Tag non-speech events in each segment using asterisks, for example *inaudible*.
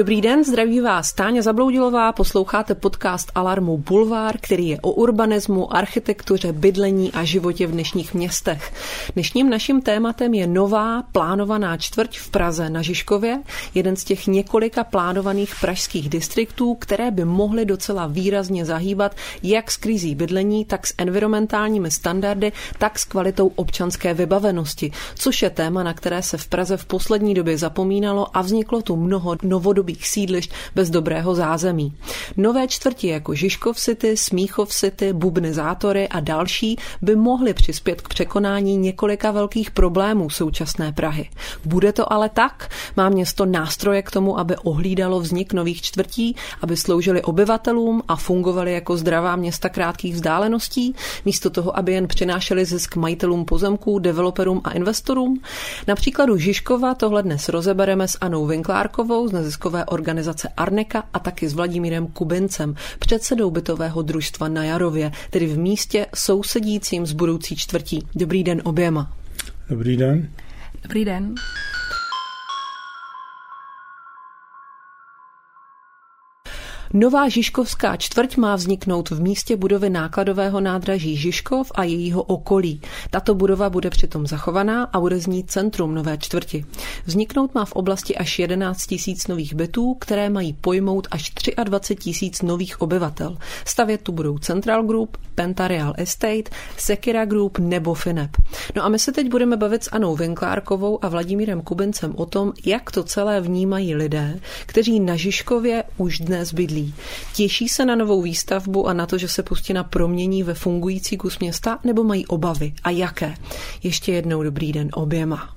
Dobrý den, zdraví vás Táňa Zabloudilová, posloucháte podcast Alarmu Bulvár, který je o urbanismu, architektuře, bydlení a životě v dnešních městech. Dnešním naším tématem je nová plánovaná čtvrť v Praze na Žižkově, jeden z těch několika plánovaných pražských distriktů, které by mohly docela výrazně zahýbat jak s krizí bydlení, tak s environmentálními standardy, tak s kvalitou občanské vybavenosti, což je téma, na které se v Praze v poslední době zapomínalo a vzniklo tu mnoho novodobých sídlišť bez dobrého zázemí. Nové čtvrti jako Žižkov City, Smíchov City, Bubny Zátory a další by mohly přispět k překonání několika velkých problémů současné Prahy. Bude to ale tak? Má město nástroje k tomu, aby ohlídalo vznik nových čtvrtí, aby sloužily obyvatelům a fungovaly jako zdravá města krátkých vzdáleností, místo toho, aby jen přinášely zisk majitelům pozemků, developerům a investorům? Na příkladu Žižkova tohle dnes rozebereme s Anou Vinklárkovou z neziskové organizace Arneka a taky s Vladimírem Kubincem, předsedou bytového družstva na Jarově, tedy v místě sousedícím s budoucí čtvrtí. Dobrý den oběma. Dobrý den. Dobrý den. Nová Žižkovská čtvrť má vzniknout v místě budovy nákladového nádraží Žižkov a jejího okolí. Tato budova bude přitom zachovaná a bude znít centrum nové čtvrti. Vzniknout má v oblasti až 11 tisíc nových bytů, které mají pojmout až 23 tisíc nových obyvatel. Stavět tu budou Central Group, Pentareal Estate, Sekira Group nebo Finep. No a my se teď budeme bavit s Anou Vinklárkovou a Vladimírem Kubincem o tom, jak to celé vnímají lidé, kteří na Žižkově už dnes bydlí bydlí. Těší se na novou výstavbu a na to, že se pustina promění ve fungující kus města, nebo mají obavy? A jaké? Ještě jednou dobrý den oběma.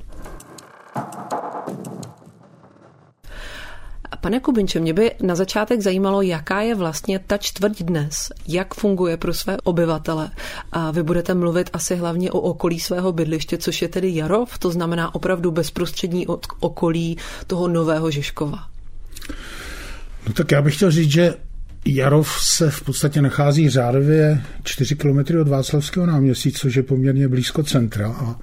Pane Kubinče, mě by na začátek zajímalo, jaká je vlastně ta čtvrť dnes, jak funguje pro své obyvatele. A vy budete mluvit asi hlavně o okolí svého bydliště, což je tedy Jarov, to znamená opravdu bezprostřední okolí toho nového Žižkova. No tak já bych chtěl říct, že Jarov se v podstatě nachází řádově 4 km od Václavského náměstí, což je poměrně blízko centra. A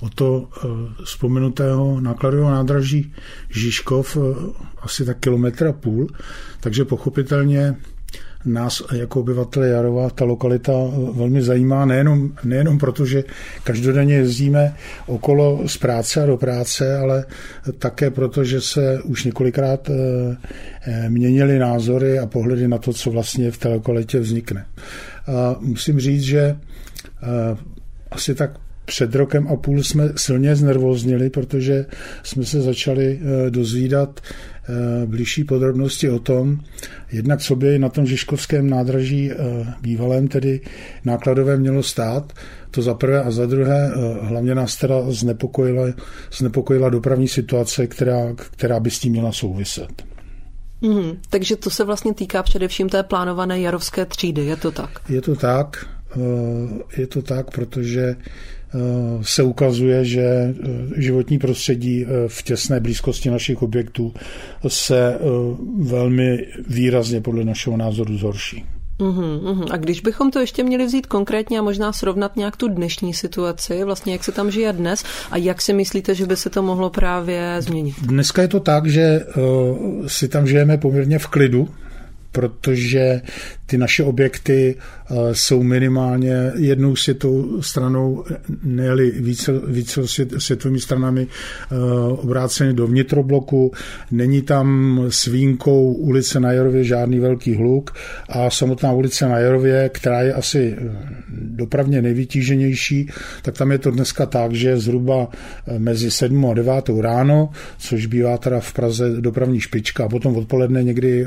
o to e, vzpomenutého nákladového nádraží Žižkov e, asi tak kilometr a půl, takže pochopitelně nás jako obyvatele Jarova ta lokalita velmi zajímá, nejenom, nejenom proto, že každodenně jezdíme okolo z práce a do práce, ale také proto, že se už několikrát eh, měnily názory a pohledy na to, co vlastně v té lokalitě vznikne. A musím říct, že eh, asi tak před rokem a půl jsme silně znervoznili, protože jsme se začali eh, dozvídat Eh, blížší podrobnosti o tom, jednak co by na tom Žižkovském nádraží eh, bývalém, tedy nákladové mělo stát, to za prvé a za druhé, hlavně nás teda znepokojila, znepokojila dopravní situace, která, která by s tím měla souviset. Mm, takže to se vlastně týká především té plánované jarovské třídy, je to tak? Je to tak, je to tak, protože se ukazuje, že eh, životní prostředí eh, v těsné blízkosti našich objektů se velmi výrazně podle našeho názoru zhorší. Uhum, uhum. A když bychom to ještě měli vzít konkrétně a možná srovnat nějak tu dnešní situaci, vlastně jak se tam žije dnes a jak si myslíte, že by se to mohlo právě změnit? Dneska je to tak, že uh, si tam žijeme poměrně v klidu, protože ty naše objekty eh, jsou minimálně jednou světou stranou, ne více, více světovými stranami eh, obráceny do vnitrobloku. Není tam s výjimkou ulice na Jarově žádný velký hluk a samotná ulice na Jarově, která je asi eh, dopravně nejvytíženější, tak tam je to dneska tak, že zhruba mezi 7 a 9 ráno, což bývá teda v Praze dopravní špička a potom odpoledne někdy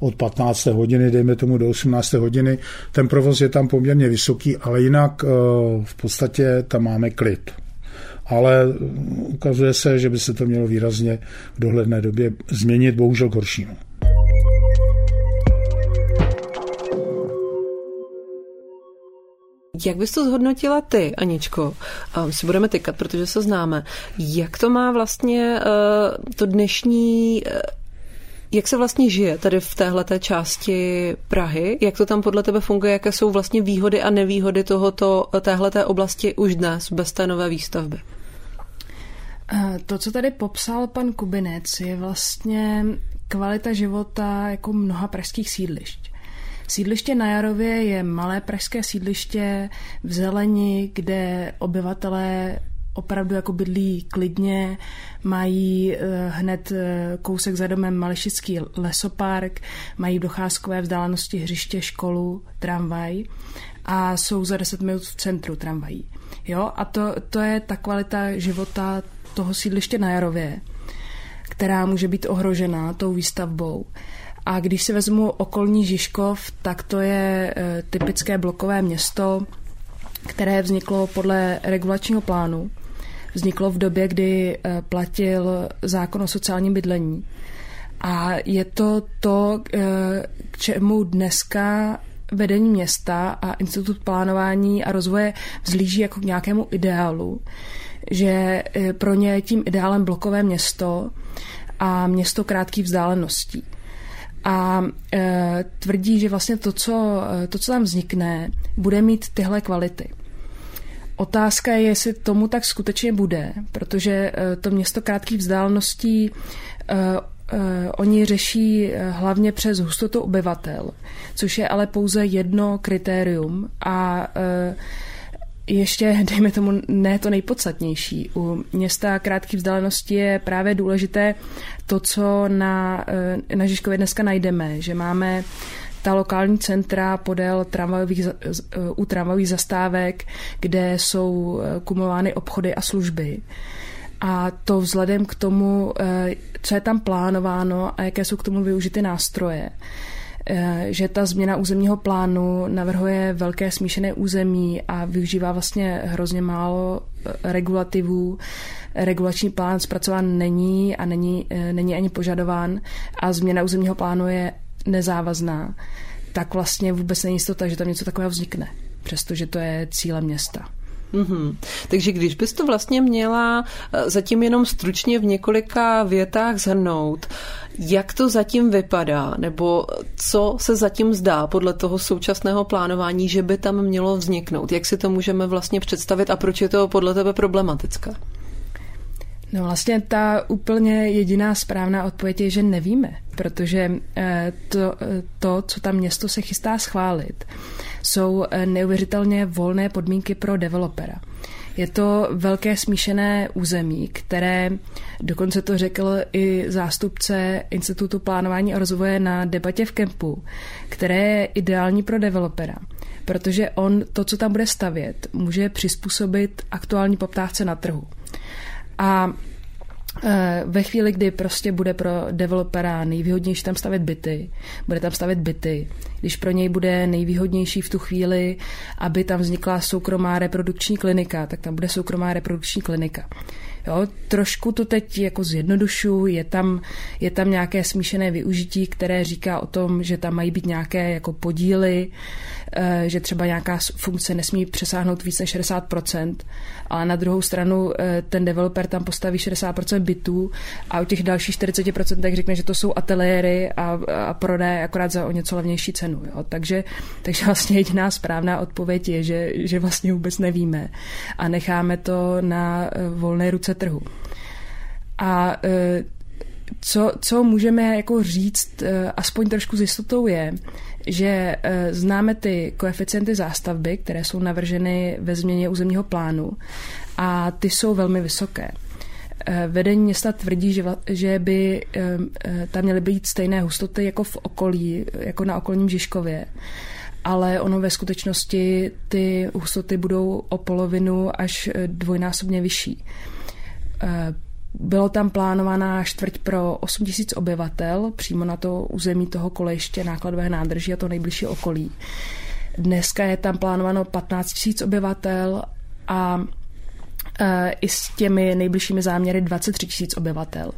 od 15. hodiny, dejme tomu do 18. hodiny. Ten provoz je tam poměrně vysoký, ale jinak eh, v podstatě tam máme klid. Ale ukazuje se, že by se to mělo výrazně v dohledné době změnit, bohužel k horšímu. Jak bys to zhodnotila ty, Aničko? Um, si budeme tykat, protože se známe. Jak to má vlastně uh, to dnešní jak se vlastně žije tady v téhleté části Prahy? Jak to tam podle tebe funguje? Jaké jsou vlastně výhody a nevýhody tohoto, téhleté oblasti už dnes bez té nové výstavby? To, co tady popsal pan Kubinec, je vlastně kvalita života jako mnoha pražských sídlišť. Sídliště na Jarově je malé pražské sídliště v zelení, kde obyvatelé opravdu jako bydlí klidně, mají eh, hned eh, kousek za domem Malešický lesopark, mají v docházkové vzdálenosti hřiště, školu, tramvaj a jsou za 10 minut v centru tramvají. Jo? A to, to je ta kvalita života toho sídliště na Jarově, která může být ohrožená tou výstavbou. A když si vezmu okolní Žižkov, tak to je e, typické blokové město, které vzniklo podle regulačního plánu. Vzniklo v době, kdy e, platil zákon o sociálním bydlení. A je to to, e, k čemu dneska vedení města a Institut plánování a rozvoje vzlíží jako k nějakému ideálu, že pro ně je tím ideálem blokové město a město krátkých vzdáleností a e, tvrdí, že vlastně to co, to, co tam vznikne, bude mít tyhle kvality. Otázka je, jestli tomu tak skutečně bude, protože e, to město krátkých vzdáleností e, e, oni řeší hlavně přes hustotu obyvatel, což je ale pouze jedno kritérium a ještě, *laughs* dejme tomu, ne to nejpodstatnější. U města krátkých vzdáleností je právě důležité to, co na, eh, na Žižkově dneska najdeme, že máme ta lokální centra podél tramvajových, eh, u tramvajových zastávek, kde jsou eh, kumulovány obchody a služby. A to vzhledem k tomu, co je tam plánováno a jaké jsou k tomu využity nástroje. Eh, že ta změna územního plánu navrhuje velké smíšené území a využívá vlastně hrozně málo eh, regulativů. Regulační plán zpracován není a není, eh, není ani požadován a změna územního plánu je nezávazná, tak vlastně vůbec není jistota, že tam něco takového vznikne, přestože to je cílem města. Mm-hmm. Takže když bys to vlastně měla eh, zatím jenom stručně v několika větách zhrnout, jak to zatím vypadá, nebo co se zatím zdá podle toho současného plánování, že by tam mělo vzniknout? Jak si to můžeme vlastně představit a proč je to podle tebe problematické? No vlastně ta úplně jediná správná odpověď je, že nevíme, protože eh, to, eh, to, co tam město se chystá schválit, jsou eh, neuvěřitelně volné podmínky pro developera. Je to velké smíšené území, které dokonce to řekl i zástupce Institutu plánování a rozvoje na debatě v kempu, které je ideální pro developera, protože on to, co tam bude stavět, může přizpůsobit aktuální poptávce na trhu. A Eh, ve chvíli, kdy prostě bude pro developera nejvýhodnější tam stavět byty, bude tam stavět byty, když pro něj bude nejvýhodnější v tu chvíli, aby tam vznikla soukromá reprodukční klinika, tak tam bude soukromá reprodukční klinika. Jo, trošku to teď jako zjednodušu, je tam, je tam nějaké smíšené využití, které říká o tom, že tam mají být nějaké jako podíly, eh, že třeba nějaká funkce nesmí přesáhnout více než 60%, ale na druhou stranu eh, ten developer tam postaví 60% bytů a u těch dalších 40% řekne, že to jsou ateliéry a, a prodá akorát za o něco levnější cenu. Jo. Takže, takže vlastně jediná správná odpověď je, že, že vlastně vůbec nevíme a necháme to na eh, volné ruce trhu. A e, co, co můžeme jako říct, e, aspoň trošku s jistotou je, že e, známe ty koeficienty zástavby, které jsou navrženy ve změně územního plánu a ty jsou velmi vysoké. Vedení města tvrdí, že, by tam měly být stejné hustoty jako v okolí, jako na okolním Žižkově ale ono ve skutečnosti ty hustoty budou o polovinu až dvojnásobně vyšší. Eh, bylo tam plánovaná čtvrť pro 8 tisíc obyvatel přímo na to území toho kolejště nákladové nádrží a to nejbližší okolí. Dneska je tam plánováno 15 tisíc obyvatel a eh, i s těmi nejbližšími záměry 23 tisíc obyvatel.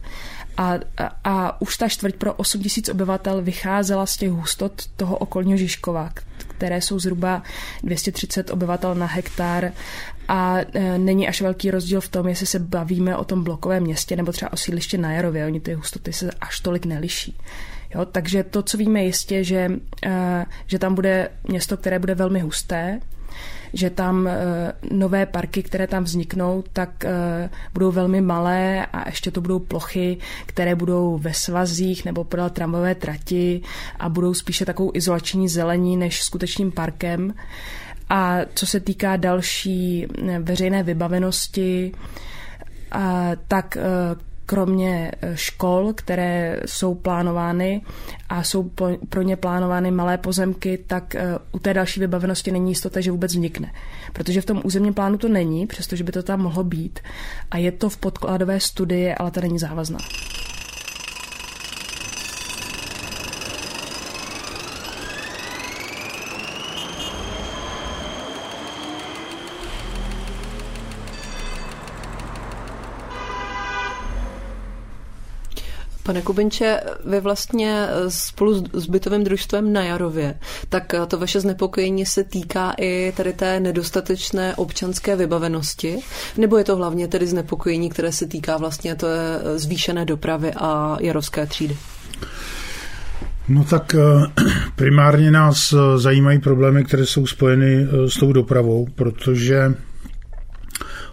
A, a, a už ta čtvrť pro 8 tisíc obyvatel vycházela z těch hustot toho okolního Žižkova, které jsou zhruba 230 obyvatel na hektar a e, není až velký rozdíl v tom, jestli se bavíme o tom blokovém městě nebo třeba o sídliště na Jarově. Oni ty hustoty se až tolik neliší. Jo, takže to, co víme jistě, že, e, že tam bude město, které bude velmi husté, že tam nové parky, které tam vzniknou, tak budou velmi malé a ještě to budou plochy, které budou ve svazích nebo podél tramvové trati a budou spíše takovou izolační zelení než skutečným parkem. A co se týká další veřejné vybavenosti, tak kromě e, škol, které jsou plánovány a jsou pro ně plánovány malé pozemky, tak e, u té další vybavenosti není jistota, že vůbec vznikne. Protože v tom územním plánu to není, přestože by to tam mohlo být. A je to v podkladové studii, ale ta není závazná. Pane Kubinče, vy vlastně spolu s bytovým družstvem na Jarově, tak to vaše znepokojení se týká i tady té nedostatečné občanské vybavenosti, nebo je to hlavně tedy znepokojení, které se týká vlastně to zvýšené dopravy a jarovské třídy? No tak eh, primárně nás eh, zajímají problémy, které jsou spojeny eh, s tou dopravou, protože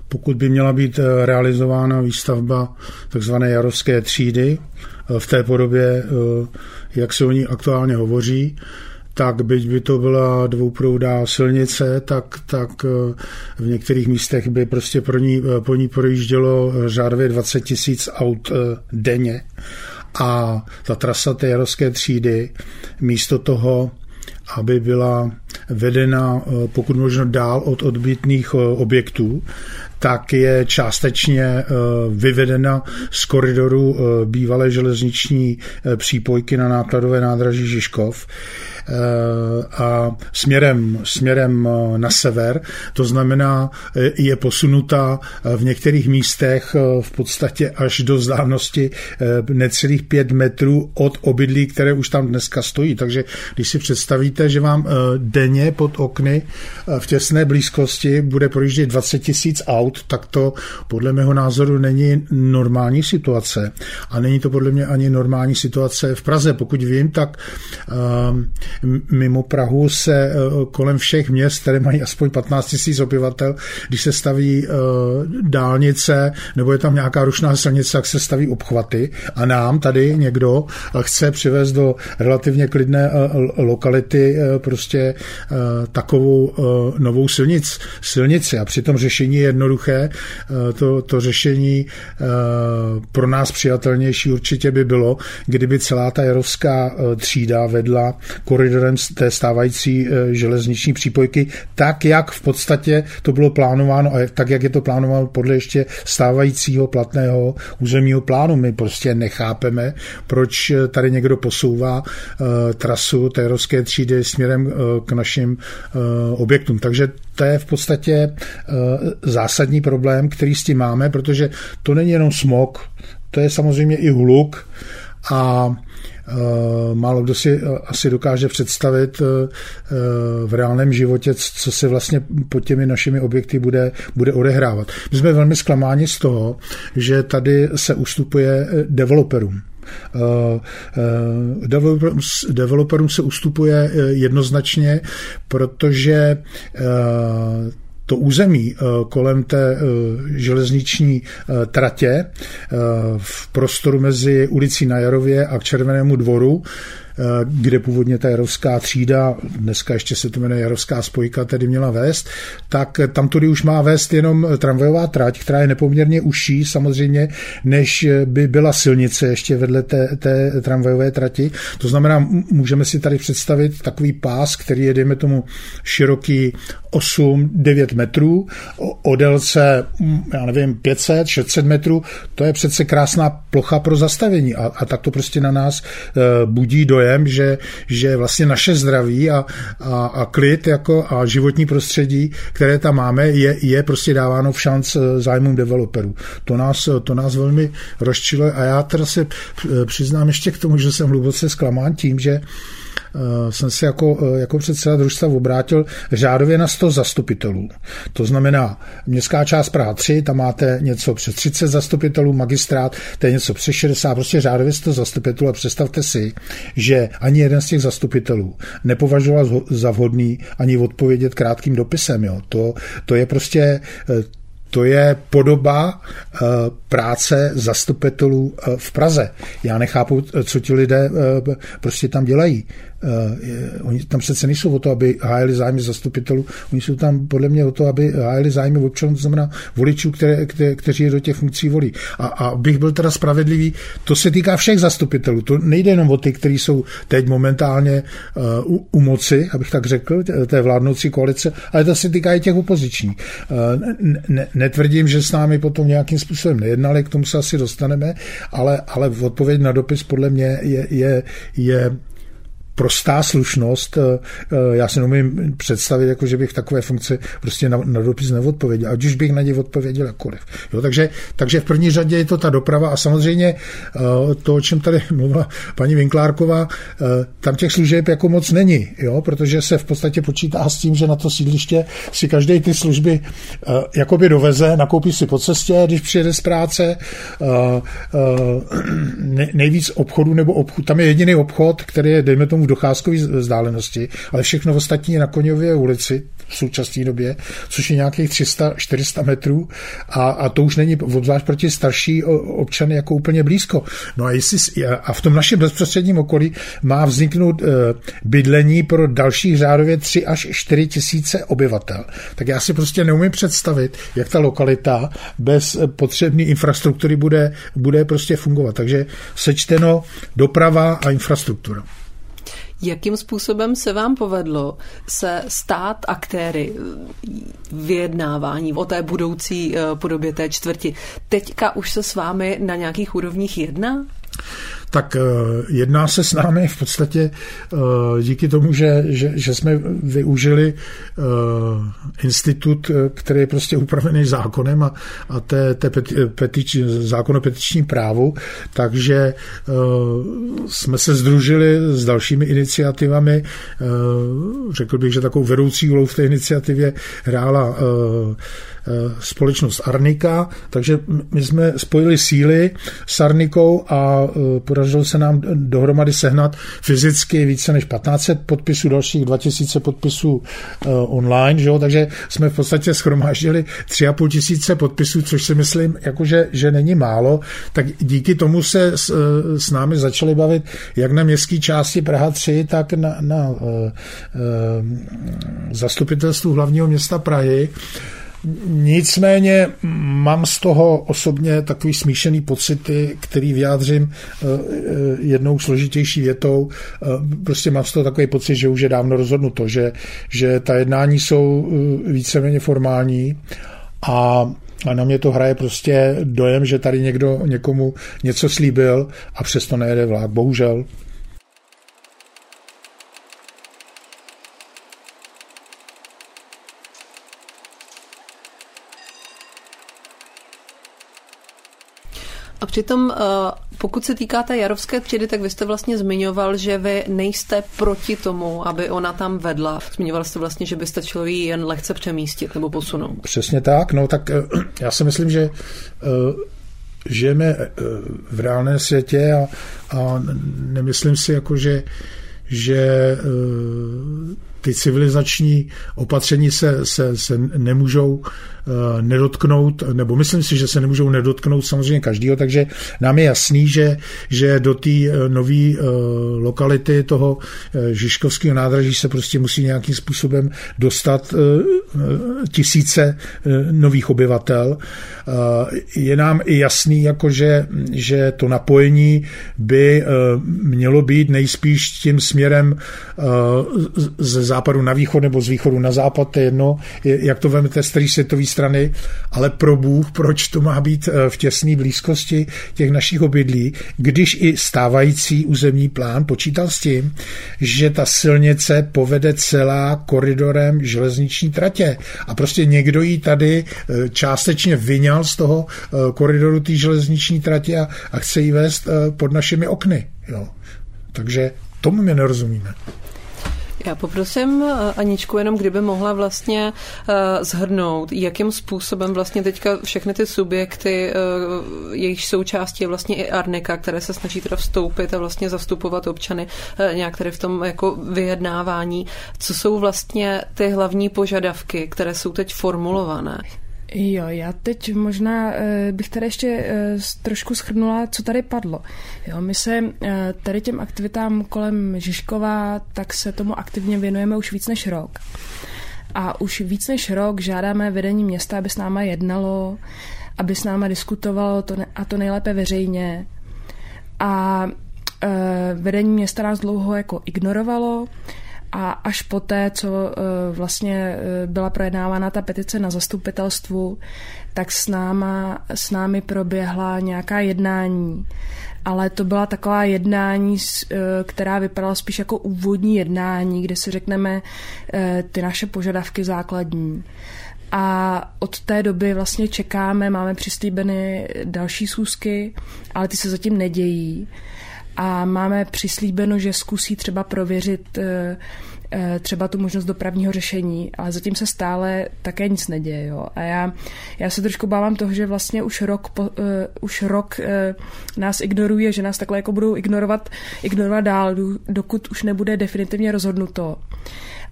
pokud by měla být eh, realizována výstavba tzv. jarovské třídy eh, v té podobě, eh, jak se o ní aktuálně hovoří, tak byť by to byla dvouproudá silnice, tak, tak v některých místech by prostě pro ní, po ní projíždělo řádově 20 tisíc aut denně. A ta trasa té jarovské třídy místo toho aby byla vedena pokud možno dál od odbytných objektů, tak je částečně eh, vyvedena z koridoru eh, bývalé železniční eh, přípojky na nákladové nádraží Žižkov a směrem, směrem na sever. To znamená, je posunuta v některých místech v podstatě až do vzdálenosti necelých pět metrů od obydlí, které už tam dneska stojí. Takže když si představíte, že vám denně pod okny v těsné blízkosti bude projíždět 20 tisíc aut, tak to podle mého názoru není normální situace. A není to podle mě ani normální situace v Praze. Pokud vím, tak mimo Prahu se uh, kolem všech měst, které mají aspoň 15 000 obyvatel, když se staví uh, dálnice nebo je tam nějaká rušná silnice, tak se staví obchvaty a nám tady někdo chce přivést do relativně klidné lokality prostě takovou novou silnic, silnici a přitom řešení je jednoduché. To, to řešení pro nás přijatelnější určitě by bylo, kdyby celá ta jarovská třída vedla koridorem té stávající železniční přípojky, tak jak v podstatě to bylo plánováno a tak jak je to plánováno podle ještě stávajícího platného územního plánu. My prostě nechápeme, proč tady někdo posouvá trasu té ruské třídy směrem k našim objektům. Takže to je v podstatě zásadní problém, který s tím máme, protože to není jenom smog, to je samozřejmě i hluk a Eh, málo kdo si eh, asi dokáže představit eh, v reálném životě, co se vlastně pod těmi našimi objekty bude, bude odehrávat. My jsme velmi zklamáni z toho, že tady se ustupuje developerům. Developerům se ustupuje jednoznačně, protože to území eh, kolem té eh, železniční eh, tratě v prostoru mezi ulicí na Jarově a k Červenému dvoru Eh, kde původně ta jarovská třída, dneska ještě se to jmenuje jarovská spojka, tedy měla vést, tak tam tudy už má vést jenom tramvajová trať, která je nepoměrně užší samozřejmě, než by byla silnice ještě vedle té, té tramvajové trati. To znamená, můžeme si tady představit takový pás, který je, dejme tomu, široký 8-9 metrů, o délce, já nevím, 500-600 metrů, to je přece krásná plocha pro zastavení a, a tak to prostě na nás uh, budí dojem, že, že vlastně naše zdraví a, a, a klid jako a životní prostředí, které tam máme, je, je prostě dáváno v šanc eh, zájmům developerů. To nás, to nás velmi rozčilo a já teda se eh, přiznám ještě k tomu, že jsem hluboce zklamán tím, že jsem se jako, jako předseda družstva obrátil řádově na 100 zastupitelů. To znamená městská část Praha 3, tam máte něco přes 30 zastupitelů, magistrát, to je něco přes 60, prostě řádově 100 zastupitelů a představte si, že ani jeden z těch zastupitelů nepovažoval za vhodný ani odpovědět krátkým dopisem. Jo. To, to je prostě to je podoba eh, práce zastupitelů eh, v Praze. Já nechápu, co ti lidé eh, prostě tam dělají. Uh, oni tam přece nejsou o to, aby hájili zájmy zastupitelů, oni jsou tam podle mě o to, aby hájili zájmy občanů, to znamená voličů, které, které, kteří je do těch funkcí volí. A, a bych byl teda spravedlivý, to se týká všech zastupitelů, to nejde jenom o ty, kteří jsou teď momentálně uh, u, u moci, abych tak řekl, té vládnoucí koalice, ale to se týká i těch opozičních. Uh, ne, netvrdím, že s námi potom nějakým způsobem nejednali, k tomu se asi dostaneme, ale, ale odpověď na dopis podle mě je, je, je prostá slušnost. Eh, eh, já si nemůžu představit, jako že bych takové funkce prostě na, na dopis neodpověděl, ať už bych na ně odpověděl jakkoliv. Jo, takže, takže v první řadě je to ta doprava a samozřejmě eh, to, o čem tady mluvila paní Vinklárková, tam těch služeb jako moc není, jo, protože se v podstatě počítá s tím, že na to sídliště si každý ty služby jakoby doveze, nakoupí si po cestě, když přijede z práce, nejvíc obchodů nebo obchod, tam je jediný obchod, který je, dejme tomu, docházkové vzdálenosti, ale všechno ostatní je na Koňově ulici v současné době, což je nějakých 300-400 metrů a, a to už není obzvlášť proti starší občany jako úplně blízko. No a, jestli, a v tom našem bezprostředním okolí má vzniknout e, bydlení pro dalších řádově 3 až 4 tisíce obyvatel. Tak já si prostě neumím představit, jak ta lokalita bez potřebné infrastruktury bude, bude prostě fungovat. Takže sečteno doprava a infrastruktura. Jakým způsobem se vám povedlo se stát aktéry vyjednávání o té budoucí eh, podobě té čtvrti? Teďka už se s vámi na nějakých úrovních jedná? Tak eh, jedná se s námi v podstatě eh, díky tomu, že, že, že jsme využili eh, institut, který je prostě upravený zákonem a, a té, té peti, petič, zákon o petičním právu, takže jsme se združili s dalšími iniciativami. Řekl bych, že takovou vedoucí úlohu v té iniciativě hrála společnost Arnika, takže my jsme spojili síly s Arnikou a podařilo se nám dohromady sehnat fyzicky více než 1500 podpisů, dalších 2000 podpisů uh, online, že jo? takže jsme v podstatě schromáždili 3,5 tisíce podpisů, což si myslím, jakože, že není málo, tak díky tomu se s, eh, s námi začali bavit jak na městské části Praha 3, tak na, na uh, zastupitelstvu hlavního města Prahy. Nicméně mám z toho osobně takový smíšený pocity, který vyjádřím eh, eh, jednou složitější větou. Eh, prostě mám z toho takový pocit, že už je dávno rozhodnuto, že, že ta jednání jsou víceméně formální a a na mě to hraje prostě dojem, že tady někdo někomu něco slíbil a přesto nejede vlák. Bohužel. A přitom, eh, pokud se týká té Jarovské třídy, tak vy jste vlastně zmiňoval, že vy nejste proti tomu, aby ona tam vedla. Zmiňoval jste vlastně, že byste člověk jen lehce přemístit nebo posunout. Přesně tak. No tak eh, já si myslím, že eh, žijeme v reálném světě a, a nemyslím si, jako že, že ty civilizační opatření se, se, se nemůžou Eh, nedotknout, nebo myslím si, že se nemůžou nedotknout samozřejmě každýho, takže nám je jasný, že, že do té eh, nové eh, lokality toho Žižkovského nádraží se prostě musí nějakým způsobem dostat tisíce nových obyvatel. Je nám i jasný, jako že, že to napojení by mělo být nejspíš tím směrem ze západu na východ nebo z východu na západ, to je jedno, jak to vezmete z světový strany, ale pro Bůh, proč to má být eh, v těsné blízkosti těch našich obydlí, když i stávající územní plán počítal s tím, že ta silnice povede celá koridorem železniční tratě. A prostě někdo ji tady eh, částečně vyňal z toho eh, koridoru té železniční tratě a, a chce ji vést pod našimi okny. Jo. Takže tomu my nerozumíme. Já poprosím eh, Aničku jenom, kdyby mohla vlastně uh, zhrnout, jakým způsobem vlastně teďka všechny ty subjekty, uh, jejich součástí je vlastně i Arnika, které se snaží teda vstoupit a vlastně zastupovat občany nějak tady v tom jako vyjednávání. Co jsou vlastně ty hlavní požadavky, které jsou teď formulované? Jo, já teď možná uh, bych tady ještě uh, trošku schrnula, co tady padlo. Jo, my se uh, tady těm aktivitám kolem Žižkova, tak se tomu aktivně věnujeme už víc než rok. A už víc než rok žádáme vedení města, aby s náma jednalo, aby s náma diskutovalo to ne, a to nejlépe veřejně. A vedení města nás dlouho jako ignorovalo, a až poté, co eh, vlastně eh, byla projednávána ta petice na zastupitelstvu, tak s, náma, s námi proběhla nějaká jednání. Ale to byla taková jednání, eh, která vypadala spíš jako úvodní jednání, kde si řekneme ty naše požadavky základní. A od té doby vlastně čekáme, máme přislíbeny další schůzky, ale ty se zatím nedějí a máme přislíbeno, že zkusí třeba prověřit eh, eh, třeba tu možnost dopravního řešení, ale zatím se stále také nic neděje. Jo. A já, já se trošku bávám toho, že vlastně už rok, po, uh, už rok uh, nás ignoruje, že nás takhle jako budou ignorovat, ignorovat dál, dokud už nebude definitivně rozhodnuto.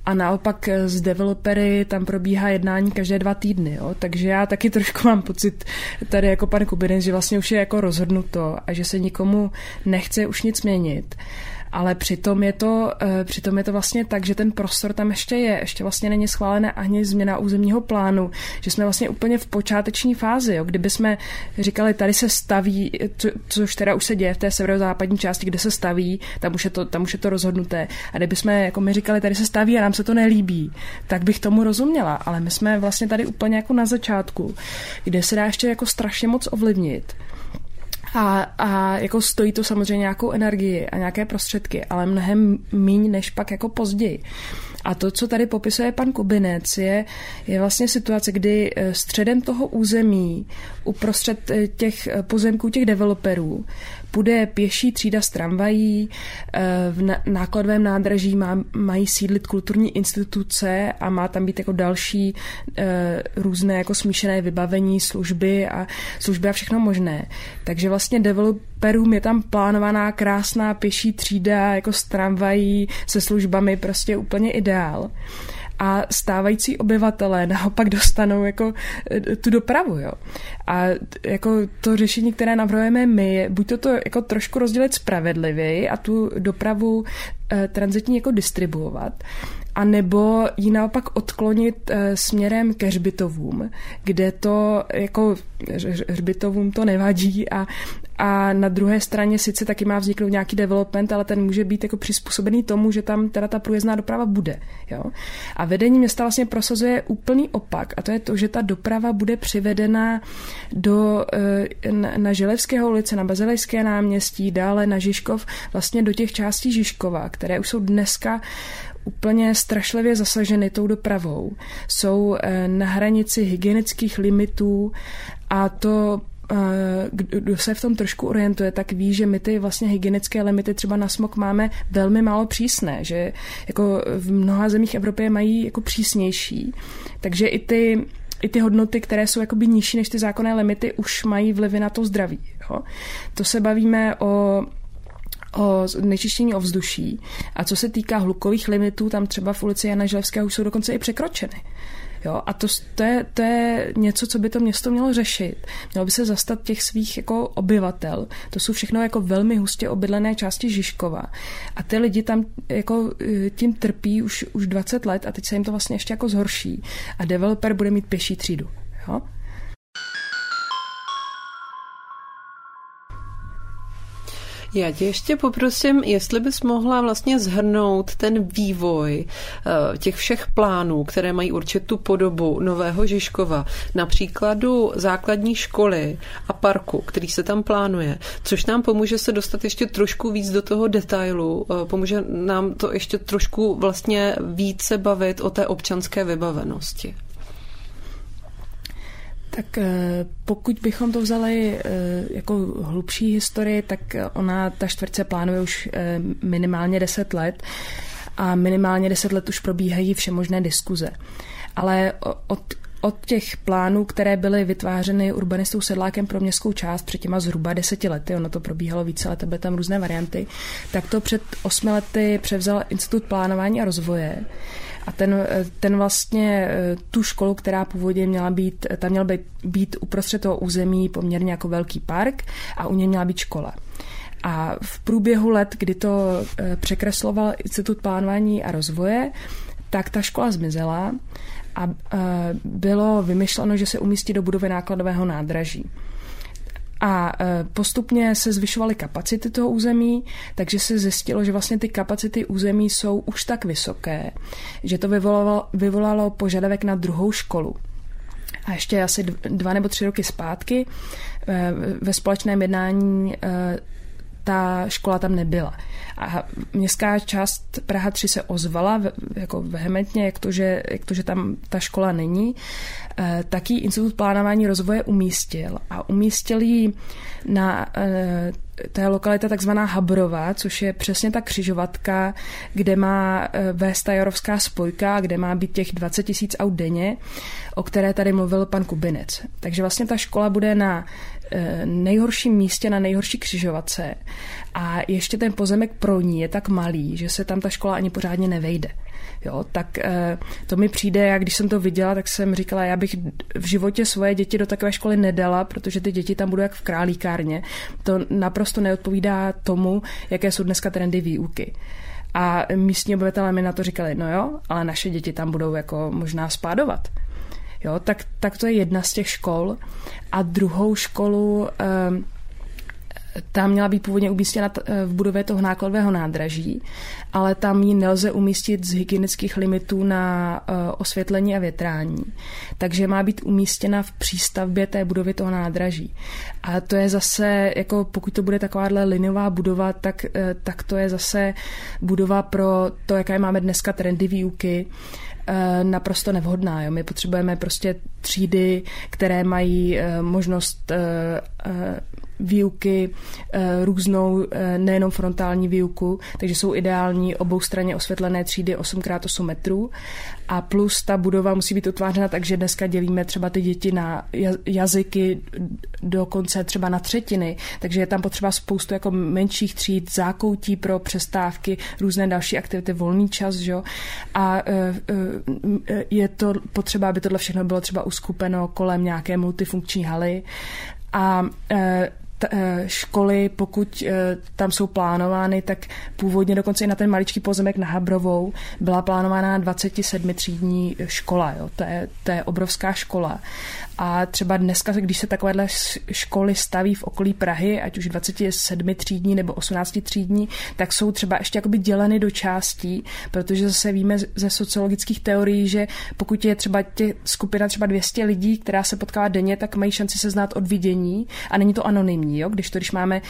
A naopak s developery tam probíhá jednání každé dva týdny, jo? takže já taky trošku mám pocit tady jako pan Kubinec, že vlastně už je jako rozhodnuto a že se nikomu nechce už nic měnit ale přitom je, to, eh, přitom je to vlastně tak, že ten prostor tam ještě je, ještě vlastně není schválená ani změna územního plánu, že jsme vlastně úplně v počáteční fázi, jo. kdyby jsme říkali, tady se staví, co, což teda už se děje v té severozápadní části, kde se staví, tam už je to, tam už je to rozhodnuté. A kdyby jsme, jako my říkali, tady se staví a nám se to nelíbí, tak bych tomu rozuměla, ale my jsme vlastně tady úplně jako na začátku, kde se dá ještě jako strašně moc ovlivnit. A, a jako stojí to samozřejmě nějakou energii a nějaké prostředky, ale mnohem míň než pak jako později. A to, co tady popisuje pan Kubinec, je, je vlastně situace, kdy eh, středem toho území, uprostřed eh, těch eh, pozemků těch developerů, půjde pěší třída z tramvají, v nákladovém nádraží má, mají sídlit kulturní instituce a má tam být jako další různé jako smíšené vybavení, služby a služby a všechno možné. Takže vlastně developerům je tam plánovaná krásná pěší třída jako s tramvají, se službami, prostě úplně ideál a stávající obyvatelé naopak dostanou jako eh, tu dopravu, jo. A jako to řešení, které navrhujeme my, je buď to, to jako trošku rozdělit spravedlivěji a tu dopravu eh, transitní jako distribuovat, a nebo ji naopak odklonit e, směrem ke hřbitovům, kde to jako hřbitovům to nevadí a, a na druhé straně sice taky má vzniknout nějaký development, ale ten může být jako přizpůsobený tomu, že tam teda ta průjezdná doprava bude. Jo? A vedení města vlastně prosazuje úplný opak a to je to, že ta doprava bude přivedena do, e, na, na Želevského ulice, na Bazilejské náměstí, dále na Žižkov, vlastně do těch částí Žižkova, které už jsou dneska úplně strašlivě zasaženy tou dopravou. Jsou eh, na hranici hygienických limitů a to eh, kdo se v tom trošku orientuje, tak ví, že my ty vlastně hygienické limity třeba na smog máme velmi málo přísné, že jako v mnoha zemích Evropy mají jako přísnější. Takže i ty i ty hodnoty, které jsou jakoby nižší než ty zákonné limity, už mají vlivy na to zdraví. Jo? To se bavíme o o nečištění ovzduší. A co se týká hlukových limitů, tam třeba v ulici Jana Želevského už jsou dokonce i překročeny. Jo, a to, to, je, to je něco, co by to město mělo řešit. Mělo by se zastat těch svých jako obyvatel. To jsou všechno jako velmi hustě obydlené části Žižkova. A ty lidi tam jako e, tím trpí už, už 20 let a teď se jim to vlastně ještě jako zhorší. A developer bude mít pěší třídu. Jo? Já tě ještě poprosím, jestli bys mohla vlastně zhrnout ten vývoj eh, těch všech plánů, které mají určitou podobu Nového Žižkova, na příkladu základní školy a parku, který se tam plánuje, což nám pomůže se dostat ještě trošku víc do toho detailu, eh, pomůže nám to ještě trošku vlastně více bavit o té občanské vybavenosti. Tak pokud bychom to vzali jako hlubší historii, tak ona, ta čtvrtce plánuje už minimálně 10 let a minimálně 10 let už probíhají všemožné diskuze. Ale od, od těch plánů, které byly vytvářeny urbanistou Sedlákem pro městskou část před těma zhruba deseti lety, ono to probíhalo více let, byly tam různé varianty, tak to před osmi lety převzal Institut plánování a rozvoje. A ten, ten vlastně eh, tu školu, která původně měla být, tam měla být, být uprostřed toho území poměrně jako velký park a u něj měla být škola. A v průběhu let, kdy to eh, překresloval Institut plánování a rozvoje, tak ta škola zmizela a eh, bylo vymyšleno, že se umístí do budovy nákladového nádraží. A eh, postupně se zvyšovaly kapacity toho území, takže se zjistilo, že vlastně ty kapacity území jsou už tak vysoké, že to vyvolalo, vyvolalo požadavek na druhou školu. A ještě asi dva nebo tři roky zpátky ve společném jednání ta škola tam nebyla. A městská část Praha 3 se ozvala jako vehementně, jak to, že, jak to, že tam ta škola není. E, taký Institut plánování rozvoje umístil a umístil ji na e, je lokalita takzvaná Habrová, což je přesně ta křižovatka, kde má e, vést ta Jarovská spojka, kde má být těch 20 tisíc aut denně, o které tady mluvil pan Kubinec. Takže vlastně ta škola bude na nejhorším místě na nejhorší křižovatce a ještě ten pozemek pro ní je tak malý, že se tam ta škola ani pořádně nevejde. Jo, tak eh, to mi přijde, jak když jsem to viděla, tak jsem říkala, já bych v životě svoje děti do takové školy nedala, protože ty děti tam budou jak v králíkárně. To naprosto neodpovídá tomu, jaké jsou dneska trendy výuky. A místní obyvatelé mi na to říkali, no jo, ale naše děti tam budou jako možná spádovat. Jo, tak, tak to je jedna z těch škol. A druhou školu, ehm, tam měla být původně umístěna eh, v budově toho nákladového nádraží, ale tam ji nelze umístit z hygienických limitů na eh, osvětlení a větrání. Takže má být umístěna v přístavbě té budovy toho nádraží. A to je zase, jako pokud to bude takováhle linová budova, tak, eh, tak to je zase budova pro to, jaké máme dneska trendy výuky naprosto nevhodná. Jo. My potřebujeme prostě třídy, které mají eh, možnost eh, výuky různou, nejenom frontální výuku, takže jsou ideální oboustranně osvětlené třídy 8x8 metrů a plus ta budova musí být utvářena tak, že dneska dělíme třeba ty děti na jazyky dokonce třeba na třetiny, takže je tam potřeba spoustu jako menších tříd, zákoutí pro přestávky, různé další aktivity, volný čas, že? a e, e, je to potřeba, aby tohle všechno bylo třeba uskupeno kolem nějaké multifunkční haly a e, Eh, školy, pokud eh, tam jsou plánovány, tak původně dokonce i na ten maličký pozemek na Habrovou byla plánována 27 třídní škola. Jo. To, je, to je obrovská škola. A třeba dneska, když se takovéhle školy staví v okolí Prahy, ať už 27 třídní nebo 18 třídní, tak jsou třeba ještě jakoby děleny do částí, protože zase víme ze sociologických teorií, že pokud je třeba tě skupina třeba 200 lidí, která se potkává denně, tak mají šanci se znát od vidění a není to anonymní. Jo? Když to, když máme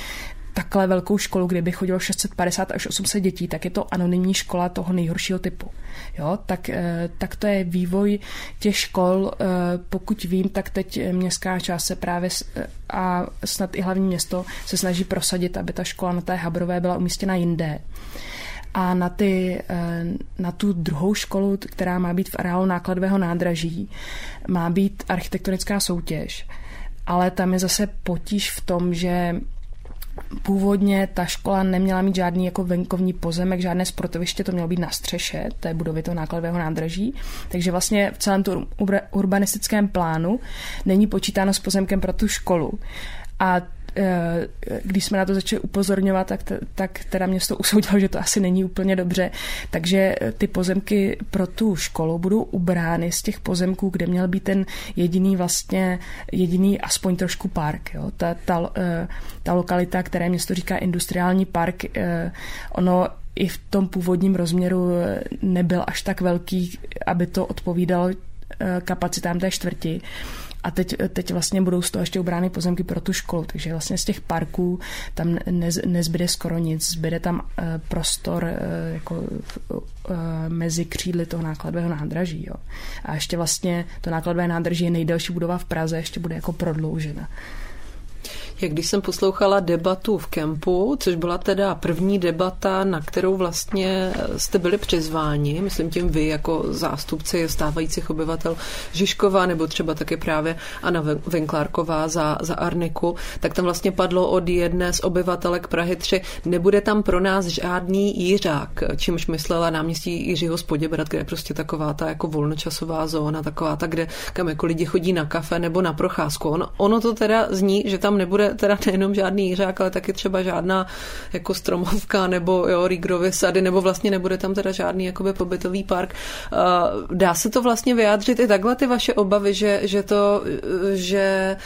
takhle velkou školu, kde by chodilo 650 až 800 dětí, tak je to anonymní škola toho nejhoršího typu. Jo, tak, eh, tak to je vývoj těch škol. Eh, pokud vím, tak teď městská část se právě eh, a snad i hlavní město se snaží prosadit, aby ta škola na té Habrové byla umístěna jinde. A na, ty, na tu druhou školu, která má být v areálu nákladového nádraží, má být architektonická soutěž. Ale tam je zase potíž v tom, že Původně ta škola neměla mít žádný jako venkovní pozemek, žádné sportoviště, to mělo být na střeše té budovy toho nákladového nádraží. Takže vlastně v celém tom urbanistickém plánu není počítáno s pozemkem pro tu školu. A když jsme na to začali upozorňovat, tak, tak teda město *laughs* usoudilo, že to asi není úplně dobře. Takže eh, ty pozemky pro tu školu budou ubrány z těch pozemků, kde měl být ten jediný vlastně, jediný aspoň trošku park. Jo. Ta, ta, eh, ta lokalita, které město říká industriální park, ono i v tom původním rozměru nebyl až tak velký, aby to odpovídalo kapacitám té čtvrti A teď, teď vlastně budou z toho ještě ubrány pozemky pro tu školu, takže vlastně z těch parků tam nez, nezbyde skoro nic, zbyde tam uh, prostor uh, jako uh, mezi křídly toho nákladového nádraží. Jo. A ještě vlastně to nákladové nádraží je nejdelší budova v Praze, ještě bude jako prodloužena jak když jsem poslouchala debatu v kempu, což byla teda první debata, na kterou vlastně jste byli přizváni, myslím tím vy jako zástupci stávajících obyvatel Žižkova, nebo třeba taky právě Anna Venklárková za, za Arniku, tak tam vlastně padlo od jedné z obyvatelek Prahy 3, nebude tam pro nás žádný jířák, čímž myslela náměstí Jiřího Spoděbrat, kde je prostě taková ta jako volnočasová zóna, taková ta, kde kam jako lidi chodí na kafe nebo na procházku. Ono, ono to teda zní, že tam nebude teda nejenom žádný jířák, ale taky třeba žádná jako stromovka nebo jo, Rígrovy sady, nebo vlastně nebude tam teda žádný jakoby pobytový park. Dá se to vlastně vyjádřit i takhle ty vaše obavy, že, že to, že,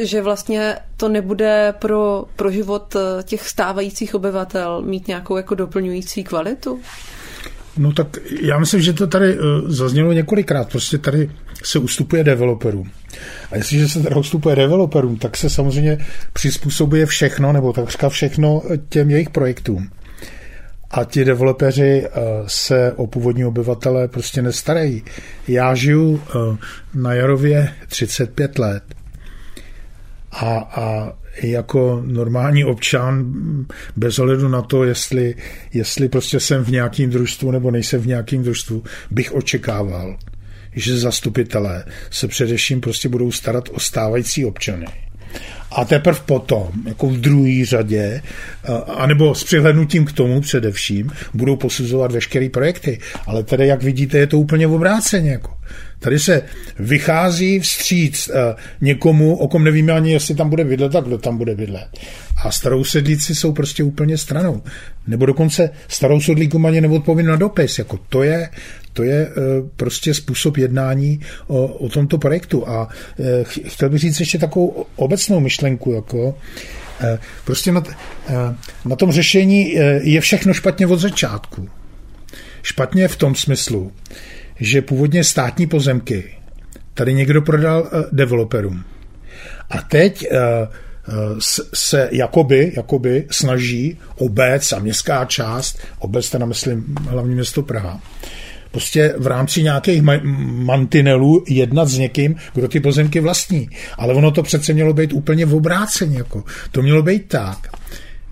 že vlastně to nebude pro, pro život těch stávajících obyvatel mít nějakou jako doplňující kvalitu? No tak já myslím, že to tady eh, zaznělo několikrát. Prostě tady se ustupuje developerům. A jestliže se teda ustupuje developerům, tak se samozřejmě přizpůsobuje všechno, nebo takřka všechno těm jejich projektům. A ti developeři eh, se o původní obyvatele prostě nestarají. Já žiju eh, na Jarově 35 let a, a jako normální občan, bez ohledu na to, jestli, jestli prostě jsem v nějakém družstvu nebo nejsem v nějakém družstvu, bych očekával, že zastupitelé se především prostě budou starat o stávající občany. A teprve potom, jako v druhé řadě, anebo s přihlednutím k tomu především, budou posuzovat veškeré projekty. Ale tady, jak vidíte, je to úplně v obráceně. Jako. Tady se vychází vstříc někomu, o kom nevíme ani, jestli tam bude bydlet a kdo tam bude bydlet. A starou sedlíci jsou prostě úplně stranou. Nebo dokonce starou sedlíkům ani neodpovědí na dopis. Jako to je, to je eh, prostě způsob jednání o, o tomto projektu. A eh, chtěl bych říct ještě takovou obecnou myšlenku, jako eh, prostě na, na tom řešení je všechno špatně od začátku. Špatně v tom smyslu, že původně státní pozemky tady někdo prodal developerům. A teď se jakoby, jakoby snaží obec a městská část, obec teda myslím hlavní město Praha, prostě v rámci nějakých mantinelů jednat s někým, kdo ty pozemky vlastní. Ale ono to přece mělo být úplně v obráceně. Jako. To mělo být tak,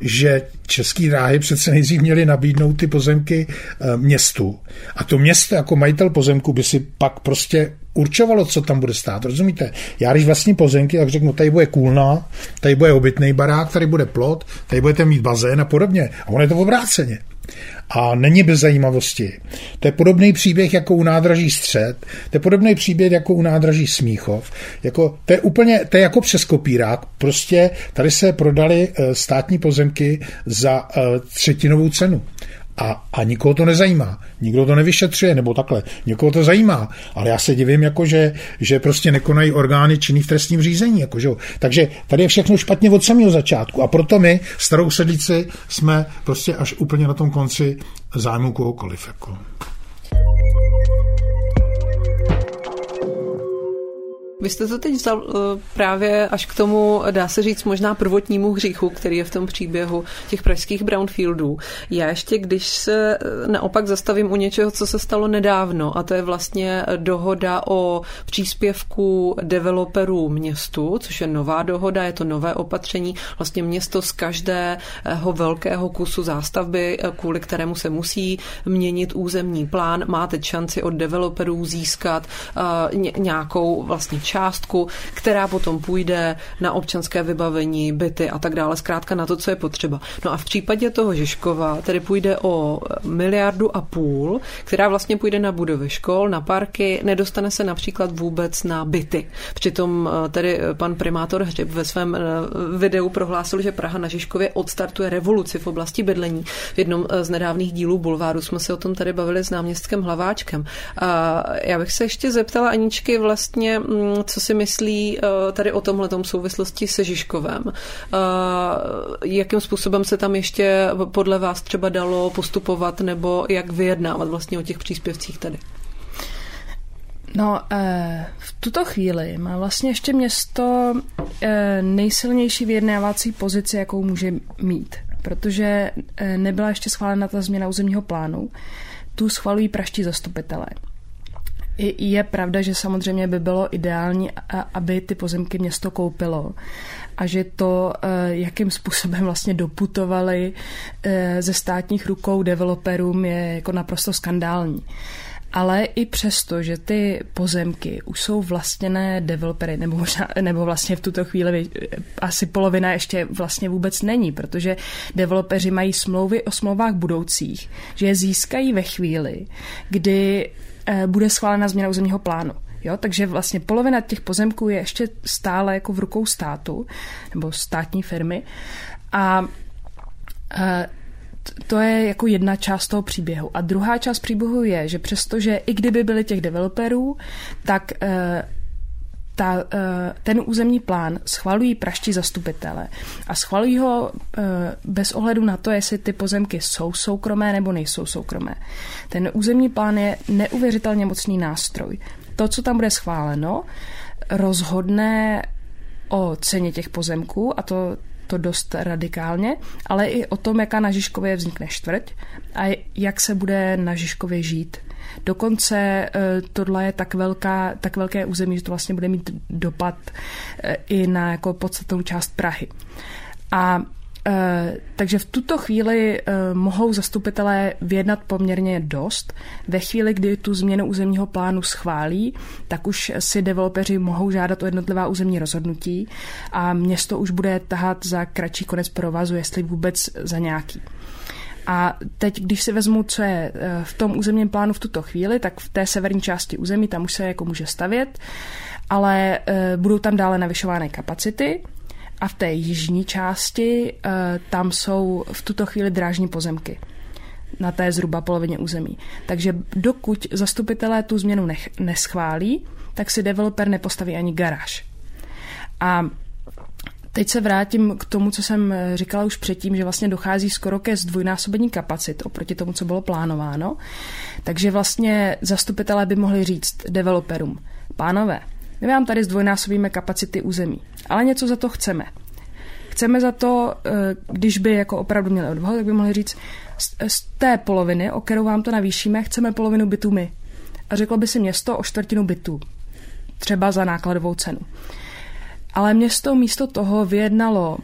že český dráhy přece nejdřív měly nabídnout ty pozemky e, městu. A to město jako majitel pozemku by si pak prostě určovalo, co tam bude stát. Rozumíte? Já když vlastní pozemky, tak řeknu, tady bude kůlna, tady bude obytný barák, tady bude plot, tady budete mít bazén a podobně. A ono je to obráceně a není bez zajímavosti. To je podobný příběh jako u nádraží Střed, to je podobný příběh jako u nádraží Smíchov. Jako, to, je úplně, to je jako přes kopírák. Prostě tady se prodali eh, státní pozemky za eh, třetinovou cenu. A, a nikoho to nezajímá. Nikdo to nevyšetřuje, nebo takhle. Někoho to zajímá. Ale já se divím, jako že, že prostě nekonají orgány činný v trestním řízení. Jako, že? Takže tady je všechno špatně od samého začátku. A proto my, starou sedlici, jsme prostě až úplně na tom konci zájmu kohokoliv. Jako. Vy jste to teď vzal uh, právě až k tomu, dá se říct, možná prvotnímu hříchu, který je v tom příběhu těch pražských brownfieldů. Já ještě, když se eh, naopak zastavím u něčeho, co se stalo nedávno, a to je vlastně dohoda o příspěvku developerů městu, což je nová dohoda, je to nové opatření. Vlastně město z každého velkého kusu zástavby, eh, kvůli kterému se musí měnit územní plán, má teď šanci od developerů získat nějakou vlastně částku, která potom půjde na občanské vybavení, byty a tak dále, zkrátka na to, co je potřeba. No a v případě toho Žižkova tedy půjde o miliardu a půl, která vlastně půjde na budovy škol, na parky, nedostane se například vůbec na byty. Přitom eh, tedy pan primátor Hřib ve svém eh, videu prohlásil, že Praha na Žižkově odstartuje revoluci v oblasti bydlení. V jednom eh, z nedávných dílů Bulváru jsme se o tom tady bavili s náměstkem Hlaváčkem. A já bych se ještě zeptala Aničky vlastně, mm, co si myslí eh, tady o tomhle souvislosti se Žižkovem. Eh, jakým způsobem se tam ještě podle vás třeba dalo postupovat nebo jak vyjednávat vlastně o těch příspěvcích tady? No, eh, v tuto chvíli má vlastně ještě město nejsilnější vyjednávací pozici, jakou může mít, protože nebyla ještě schválena ta změna územního plánu. Tu schvalují praští zastupitelé. Je pravda, že samozřejmě by bylo ideální, aby ty pozemky město koupilo a že to, jakým způsobem vlastně doputovali ze státních rukou developerům, je jako naprosto skandální. Ale i přesto, že ty pozemky už jsou vlastněné developery, nebo, možná, nebo vlastně v tuto chvíli asi polovina ještě vlastně vůbec není, protože developeři mají smlouvy o smlouvách budoucích, že je získají ve chvíli, kdy eh, bude schválena změna územního plánu. Jo, takže vlastně polovina těch pozemků je ještě stále jako v rukou státu nebo státní firmy a eh, to je jako jedna část toho příběhu. A druhá část příběhu je, že přestože i kdyby byli těch developerů, tak eh, ta, eh, ten územní plán schvalují praští zastupitele a schvalují ho eh, bez ohledu na to, jestli ty pozemky jsou soukromé nebo nejsou soukromé. Ten územní plán je neuvěřitelně mocný nástroj. To, co tam bude schváleno, rozhodne o ceně těch pozemků a to to dost radikálně, ale i o tom, jaká na Žižkově vznikne čtvrť a jak se bude na Žižkově žít. Dokonce eh, tohle je tak, velká, tak velké území, že to vlastně bude mít dopad eh, i na jako podstatnou část Prahy. A Eh, takže v tuto chvíli mohou zastupitelé vyjednat poměrně dost. Ve chvíli, kdy tu změnu územního plánu schválí, tak už si developeři mohou žádat o jednotlivá územní rozhodnutí a město už bude tahat za kratší konec provazu, jestli vůbec za nějaký. A teď, když si vezmu, co je eh, v tom územním plánu v tuto chvíli, tak v té severní části území tam už se jako může stavět, ale budou tam dále navyšované kapacity, a v té jižní části uh, tam jsou v tuto chvíli drážní pozemky na té zhruba polovině území. Takže dokud zastupitelé tu změnu nech, neschválí, tak si developer nepostaví ani garáž. A Teď se vrátím k tomu, co jsem říkala už předtím, že vlastně dochází skoro ke zdvojnásobení kapacit oproti tomu, co bylo plánováno. Takže vlastně zastupitelé by mohli říct developerům, pánové, my vám tady zdvojnásobíme kapacity území, ale něco za to chceme. Chceme za to, eh, když by jako opravdu měli odvahu, tak by mohli říct, z té poloviny, o kterou vám to navýšíme, chceme polovinu bytů my. A řeklo by si město o čtvrtinu bytů. Třeba za nákladovou cenu. Ale město místo toho vyjednalo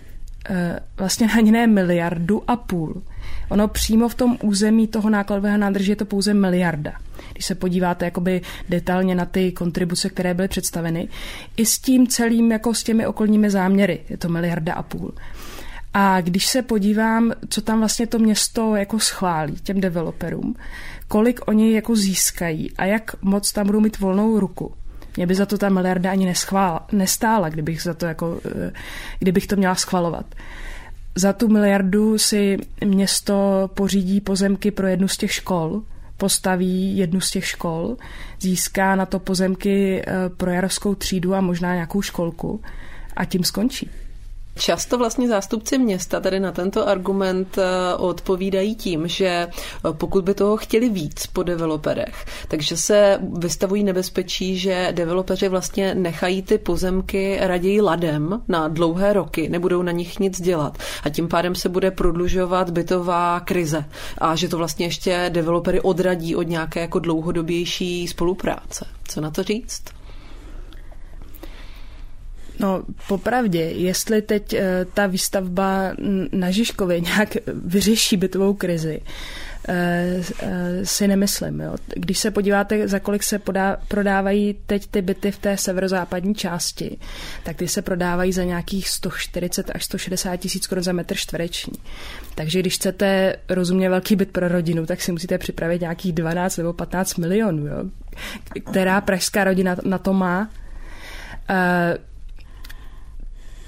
e, vlastně ani ne miliardu a půl. Ono přímo v tom území toho nákladového nádrže je to pouze miliarda když se podíváte jakoby detailně na ty kontribuce, které byly představeny, i s tím celým, jako s těmi okolními záměry, je to miliarda a půl. A když se podívám, co tam vlastně to město jako schválí těm developerům, kolik oni jako získají a jak moc tam budou mít volnou ruku, mě by za to ta miliarda ani neschvála, nestála, kdybych, za to jako, eh, kdybych to měla schvalovat. Za tu miliardu si město pořídí pozemky pro jednu z těch škol, postaví jednu z těch škol, získá na to pozemky eh, pro jarovskou třídu a možná nějakou školku a tím skončí. Často vlastně zástupci města tady na tento argument eh, odpovídají tím, že eh, pokud by toho chtěli víc po developerech, takže se vystavují nebezpečí, že developeři vlastně nechají ty pozemky raději ladem na dlouhé roky, nebudou na nich nic dělat a tím pádem se bude prodlužovat bytová krize a že to vlastně ještě developery odradí od nějaké jako dlouhodobější spolupráce. Co na to říct? No, popravdě, jestli teď eh, ta výstavba na Žižkově nějak vyřeší bytovou krizi, eh, eh, si nemyslím. Jo. Když se podíváte, za kolik se podá, prodávají teď ty byty v té severozápadní části, tak ty se prodávají za nějakých 140 až 160 tisíc korun za metr čtvereční. Takže když chcete rozumně velký byt pro rodinu, tak si musíte připravit nějakých 12 nebo 15 milionů. Jo. Která pražská rodina na to má?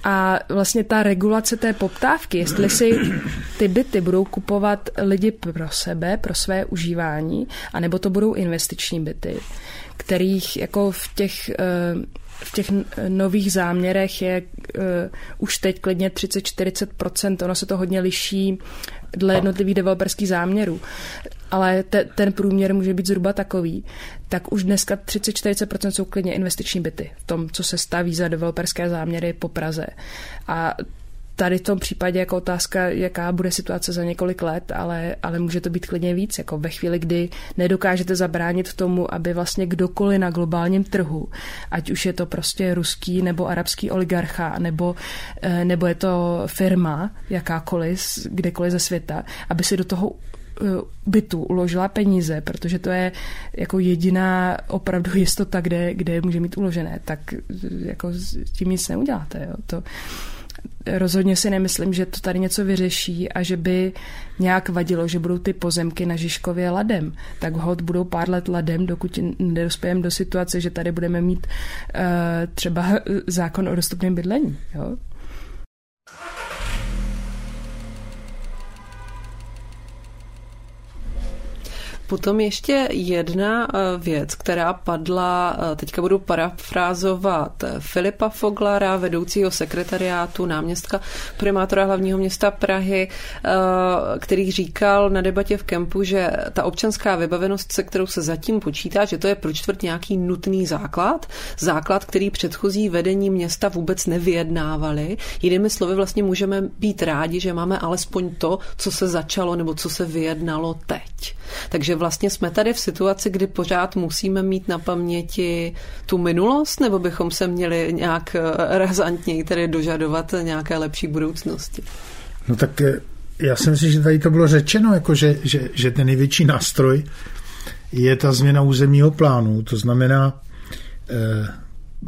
A vlastně ta regulace té poptávky, jestli si ty byty budou kupovat lidi pro sebe, pro své užívání, anebo to budou investiční byty, kterých jako v těch, eh, v těch nových záměrech je uh, už teď klidně 30-40%, ono se to hodně liší dle jednotlivých developerských záměrů. Ale te, ten průměr může být zhruba takový, tak už dneska 30-40% jsou klidně investiční byty v tom, co se staví za developerské záměry po Praze. A tady v tom případě jako otázka, jaká bude situace za několik let, ale, ale může to být klidně víc, jako ve chvíli, kdy nedokážete zabránit tomu, aby vlastně kdokoliv na globálním trhu, ať už je to prostě ruský nebo arabský oligarcha, nebo, eh, nebo je to firma jakákoliv, kdekoliv ze světa, aby si do toho bytu uložila peníze, protože to je jako jediná opravdu jistota, kde, kde může mít uložené, tak eh, jako s tím nic neuděláte. Jo. To, rozhodně si nemyslím, že to tady něco vyřeší a že by nějak vadilo, že budou ty pozemky na Žižkově ladem. Tak hod budou pár let ladem, dokud nedospějeme do situace, že tady budeme mít uh, třeba zákon o dostupném bydlení. Jo? Potom ještě jedna eh, věc, která padla, eh, teďka budu parafrázovat Filipa Foglara, vedoucího sekretariátu, náměstka primátora hlavního města Prahy, eh, který říkal na debatě v kempu, že ta občanská vybavenost, se kterou se zatím počítá, že to je pro čtvrt nějaký nutný základ, základ, který předchozí vedení města vůbec nevyjednávali. Jinými slovy vlastně můžeme být rádi, že máme alespoň to, co se začalo nebo co se vyjednalo teď. Takže vlastně jsme tady v situaci, kdy pořád musíme mít na paměti tu minulost, nebo bychom se měli nějak eh, razantněji tedy dožadovat nějaké lepší budoucnosti? No tak eh, já si myslím, že tady to bylo řečeno, jako že, že, že ten největší nástroj je ta změna územního plánu. To znamená, eh,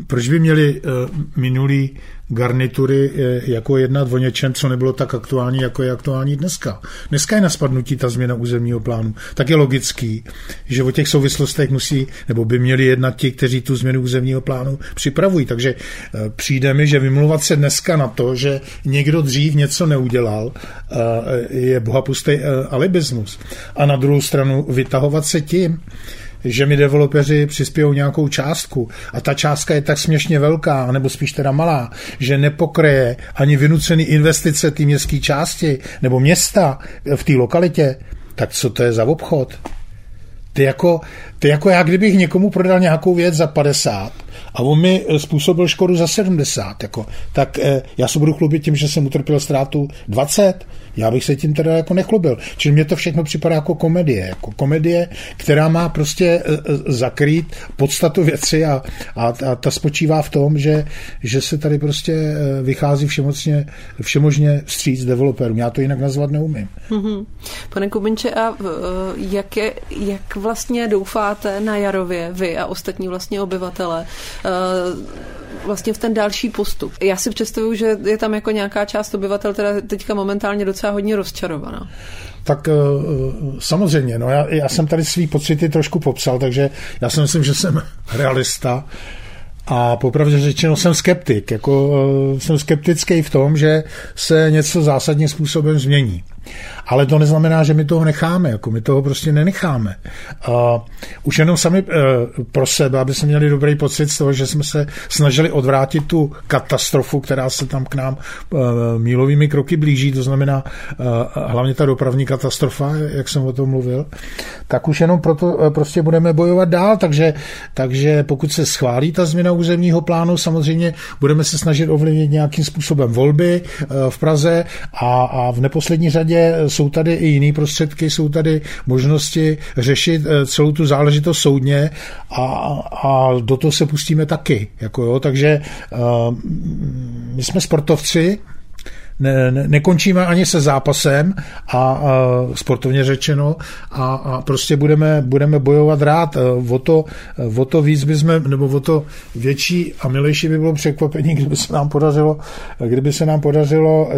proč by měli eh, minulý garnitury eh, jako jednat o něčem, co nebylo tak aktuální, jako je aktuální dneska. Dneska je na spadnutí ta změna územního plánu. Tak je logický, že o těch souvislostech musí, nebo by měli jednat ti, kteří tu změnu územního plánu připravují. Takže eh, přijde mi, že vymluvat se dneska na to, že někdo dřív něco neudělal, je bohapustý alibismus. A na druhou stranu vytahovat se tím, že mi developeři přispějou nějakou částku a ta částka je tak směšně velká, nebo spíš teda malá, že nepokryje ani vynucený investice té městské části nebo města v té lokalitě, tak co to je za obchod? Ty jako, ty jako já, kdybych někomu prodal nějakou věc za 50 a on mi způsobil škodu za 70, jako, tak eh, já se budu chlubit tím, že jsem utrpěl ztrátu 20, já bych se tím teda jako nechlubil. Čili mně to všechno připadá jako komedie. Jako komedie, která má prostě e, e, zakrýt podstatu věci a, a, a ta spočívá v tom, že, že se tady prostě e, vychází všemocně, všemožně vstříc developerům. Já to jinak nazvat neumím. Mm-hmm. Pane Kubinče, a jak, je, jak vlastně doufáte na Jarově, vy a ostatní vlastně obyvatele, vlastně v ten další postup. Já si představuju, že je tam jako nějaká část obyvatel, která teďka momentálně docela hodně rozčarovaná. Tak eh, samozřejmě, no já, já jsem tady svý pocity trošku popsal, takže já si myslím, že jsem *laughs* realista a popravdě řečeno jsem skeptik. Jako, eh, jsem skeptický v tom, že se něco zásadním způsobem změní. Ale to neznamená, že my toho necháme, jako my toho prostě nenecháme. A už jenom sami e, pro sebe, aby jsme měli dobrý pocit z toho, že jsme se snažili odvrátit tu katastrofu, která se tam k nám e, mílovými kroky blíží, to znamená e, hlavně ta dopravní katastrofa, jak jsem o tom mluvil, tak už jenom proto prostě budeme bojovat dál, takže, takže pokud se schválí ta změna územního plánu, samozřejmě budeme se snažit ovlivnit nějakým způsobem volby v Praze a, a v neposlední řadě případě jsou tady i jiné prostředky, jsou tady možnosti řešit eh, celou tu záležitost soudně a, a do toho se pustíme taky. Jako jo, takže uh, my jsme sportovci, ne, ne, nekončíme ani se zápasem a, a sportovně řečeno a, a prostě budeme, budeme bojovat rád. E, o to, o to víc bychom, nebo o to větší a milejší by bylo překvapení, kdyby se nám podařilo, kdyby se nám podařilo e,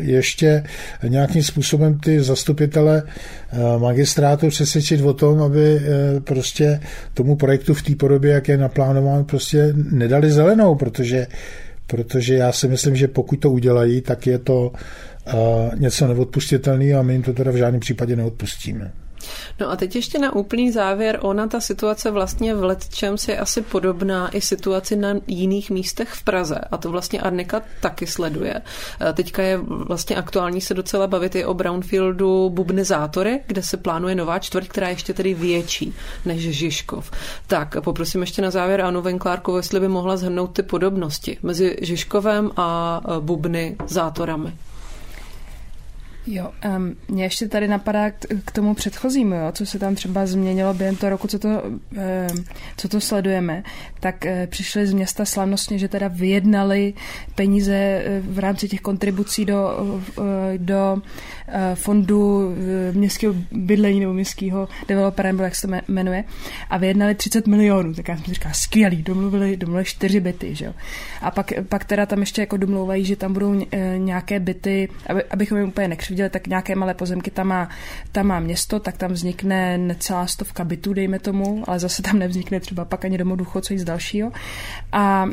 ještě nějakým způsobem ty zastupitele e, magistrátu přesvědčit o tom, aby prostě tomu projektu v té podobě, jak je naplánován, prostě nedali zelenou, protože protože já si myslím, že pokud to udělají, tak je to uh, něco neodpustitelné a my jim to teda v žádném případě neodpustíme. No a teď ještě na úplný závěr, ona ta situace vlastně v letčem je asi podobná i situaci na jiných místech v Praze a to vlastně Arnika taky sleduje. E, teďka je vlastně aktuální se docela bavit i o Brownfieldu Bubnizátory, kde se plánuje nová čtvrť, která je ještě tedy větší než Žižkov. Tak poprosím ještě na závěr Anu Venklárkovou, jestli by mohla zhrnout ty podobnosti mezi Žižkovem a e, Bubny zátorami. Jo, um, mě ještě tady napadá k, tomu předchozímu, jo, co se tam třeba změnilo během toho roku, co to, um, co to sledujeme, tak uh, přišli z města slavnostně, že teda vyjednali peníze uh, v rámci těch kontribucí do, uh, do uh, fondu uh, městského bydlení nebo městského developera, nebo jak se to jmenuje, a vyjednali 30 milionů, tak já jsem říkala, skvělý, domluvili, domluvili čtyři byty, že jo. A pak, pak teda tam ještě jako domlouvají, že tam budou uh, nějaké byty, aby, abychom jim úplně nekřivdili, viděli, tak nějaké malé pozemky tam má, tam má město, tak tam vznikne necelá stovka bytů, dejme tomu, ale zase tam nevznikne třeba pak ani domů důchodců nic dalšího. A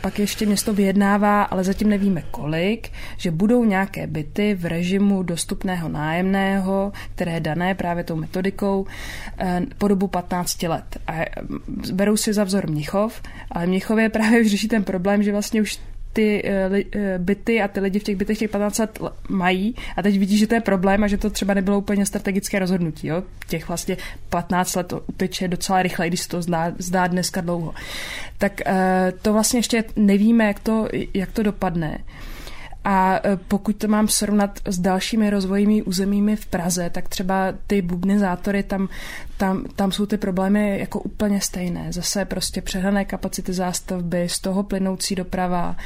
pak ještě město vyjednává, ale zatím nevíme kolik, že budou nějaké byty v režimu dostupného nájemného, které je dané právě tou metodikou e, po dobu 15 let. A e, berou si za vzor Mnichov, ale Mnichově právě už řeší ten problém, že vlastně už ty uh, byty a ty lidi v těch bytech těch 15 let mají a teď vidí, že to je problém a že to třeba nebylo úplně strategické rozhodnutí. Jo? Těch vlastně 15 let uteče docela rychle, když se to zdá, zdá dneska dlouho. Tak to vlastně ještě nevíme, jak to, jak to dopadne. A e, pokud to mám srovnat s dalšími rozvojými územími v Praze, tak třeba ty bubnizátory, tam, tam, tam jsou ty problémy jako úplně stejné. Zase prostě přehrané kapacity zástavby, z toho plynoucí doprava,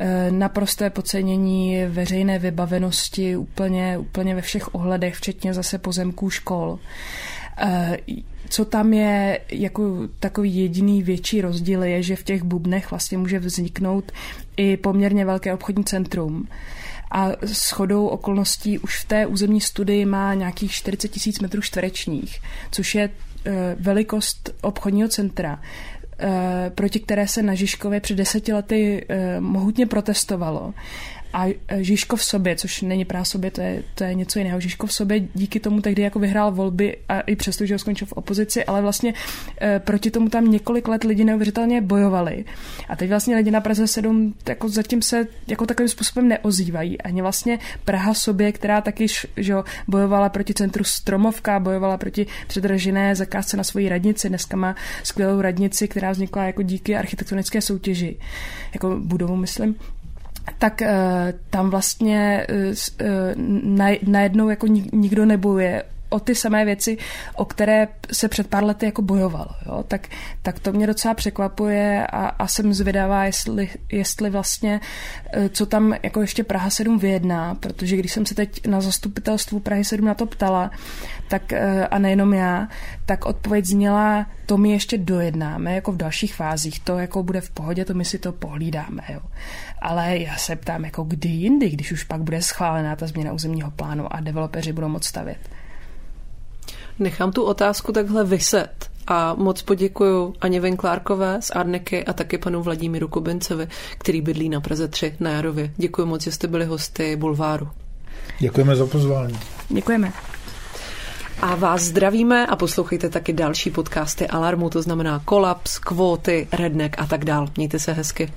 e, naprosté podcenění veřejné vybavenosti úplně, úplně ve všech ohledech, včetně zase pozemků škol. Co tam je jako takový jediný větší rozdíl je, že v těch bubnech vlastně může vzniknout i poměrně velké obchodní centrum. A s chodou okolností už v té územní studii má nějakých 40 tisíc metrů čtverečních, což je e, velikost obchodního centra, e, proti které se na Žižkově před deseti lety e, mohutně protestovalo a Žižko v sobě, což není právě sobě, to je, to je něco jiného. Žižko v sobě díky tomu tehdy jako vyhrál volby a i přesto, že ho skončil v opozici, ale vlastně e, proti tomu tam několik let lidi neuvěřitelně bojovali. A teď vlastně lidi na Praze 7 jako zatím se jako takovým způsobem neozývají. Ani vlastně Praha sobě, která taky že, bojovala proti centru Stromovka, bojovala proti předražené zakázce na svoji radnici. Dneska má skvělou radnici, která vznikla jako díky architektonické soutěži. Jako budovu, myslím tak uh, tam vlastně uh, najednou jako nikdo nebojuje o ty samé věci, o které se před pár lety jako bojovalo. Jo? Tak, tak to mě docela překvapuje a, a jsem zvědavá, jestli, jestli vlastně, co tam jako ještě Praha 7 vyjedná, protože když jsem se teď na zastupitelstvu Prahy 7 na to ptala, tak a nejenom já, tak odpověď zněla, to my ještě dojednáme jako v dalších fázích, to jako bude v pohodě, to my si to pohlídáme. Jo. Ale já se ptám, jako kdy jindy, když už pak bude schválená ta změna územního plánu a developeři budou moc stavět. Nechám tu otázku takhle vyset a moc poděkuju Aně Venklárkové z Arneky a taky panu Vladimíru Kubincovi, který bydlí na Praze 3 na Jarově. Děkuji moc, že jste byli hosty Bulváru. Děkujeme za pozvání. Děkujeme. A vás zdravíme a poslouchejte taky další podcasty Alarmu, to znamená Kolaps, Kvóty, Redneck a tak dál. Mějte se hezky.